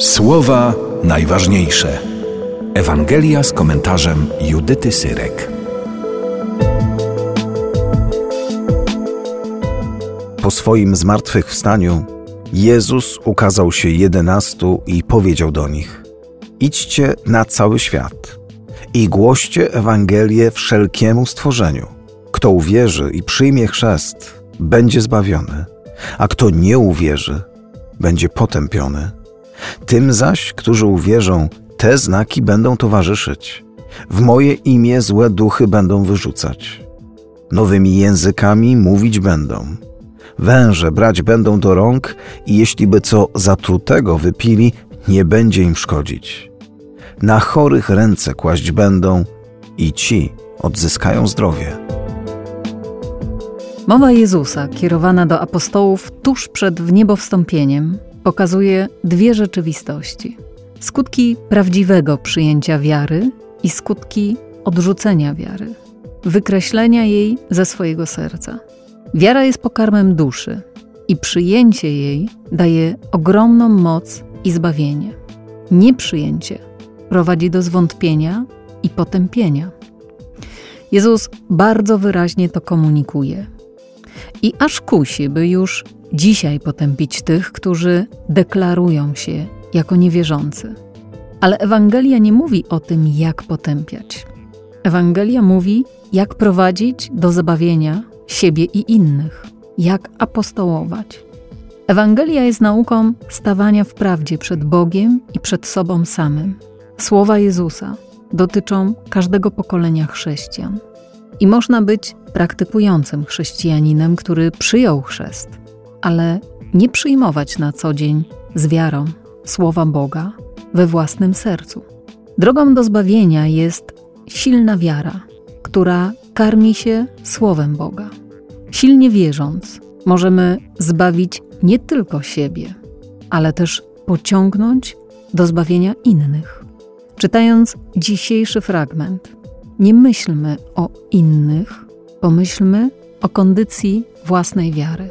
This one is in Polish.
Słowa najważniejsze. Ewangelia z komentarzem Judyty Syrek. Po swoim zmartwychwstaniu Jezus ukazał się jedenastu i powiedział do nich: Idźcie na cały świat i głoście Ewangelię wszelkiemu stworzeniu. Kto uwierzy i przyjmie chrzest, będzie zbawiony, a kto nie uwierzy, będzie potępiony. Tym zaś, którzy uwierzą, te znaki będą towarzyszyć. W moje imię złe duchy będą wyrzucać. Nowymi językami mówić będą. Węże brać będą do rąk i jeśli by co zatrutego wypili, nie będzie im szkodzić. Na chorych ręce kłaść będą i ci odzyskają zdrowie. Mowa Jezusa, kierowana do apostołów tuż przed wniebowstąpieniem, pokazuje dwie rzeczywistości: skutki prawdziwego przyjęcia wiary i skutki odrzucenia wiary, wykreślenia jej ze swojego serca. Wiara jest pokarmem duszy i przyjęcie jej daje ogromną moc i zbawienie. Nieprzyjęcie prowadzi do zwątpienia i potępienia. Jezus bardzo wyraźnie to komunikuje. I aż kusi, by już dzisiaj potępić tych, którzy deklarują się jako niewierzący. Ale Ewangelia nie mówi o tym, jak potępiać. Ewangelia mówi, jak prowadzić do zabawienia siebie i innych, jak apostołować. Ewangelia jest nauką stawania w prawdzie przed Bogiem i przed sobą samym. Słowa Jezusa dotyczą każdego pokolenia chrześcijan. I można być praktykującym chrześcijaninem, który przyjął chrzest, ale nie przyjmować na co dzień z wiarą słowa Boga we własnym sercu. Drogą do zbawienia jest silna wiara, która karmi się słowem Boga. Silnie wierząc, możemy zbawić nie tylko siebie, ale też pociągnąć do zbawienia innych. Czytając dzisiejszy fragment, nie myślmy o innych, pomyślmy o kondycji własnej wiary.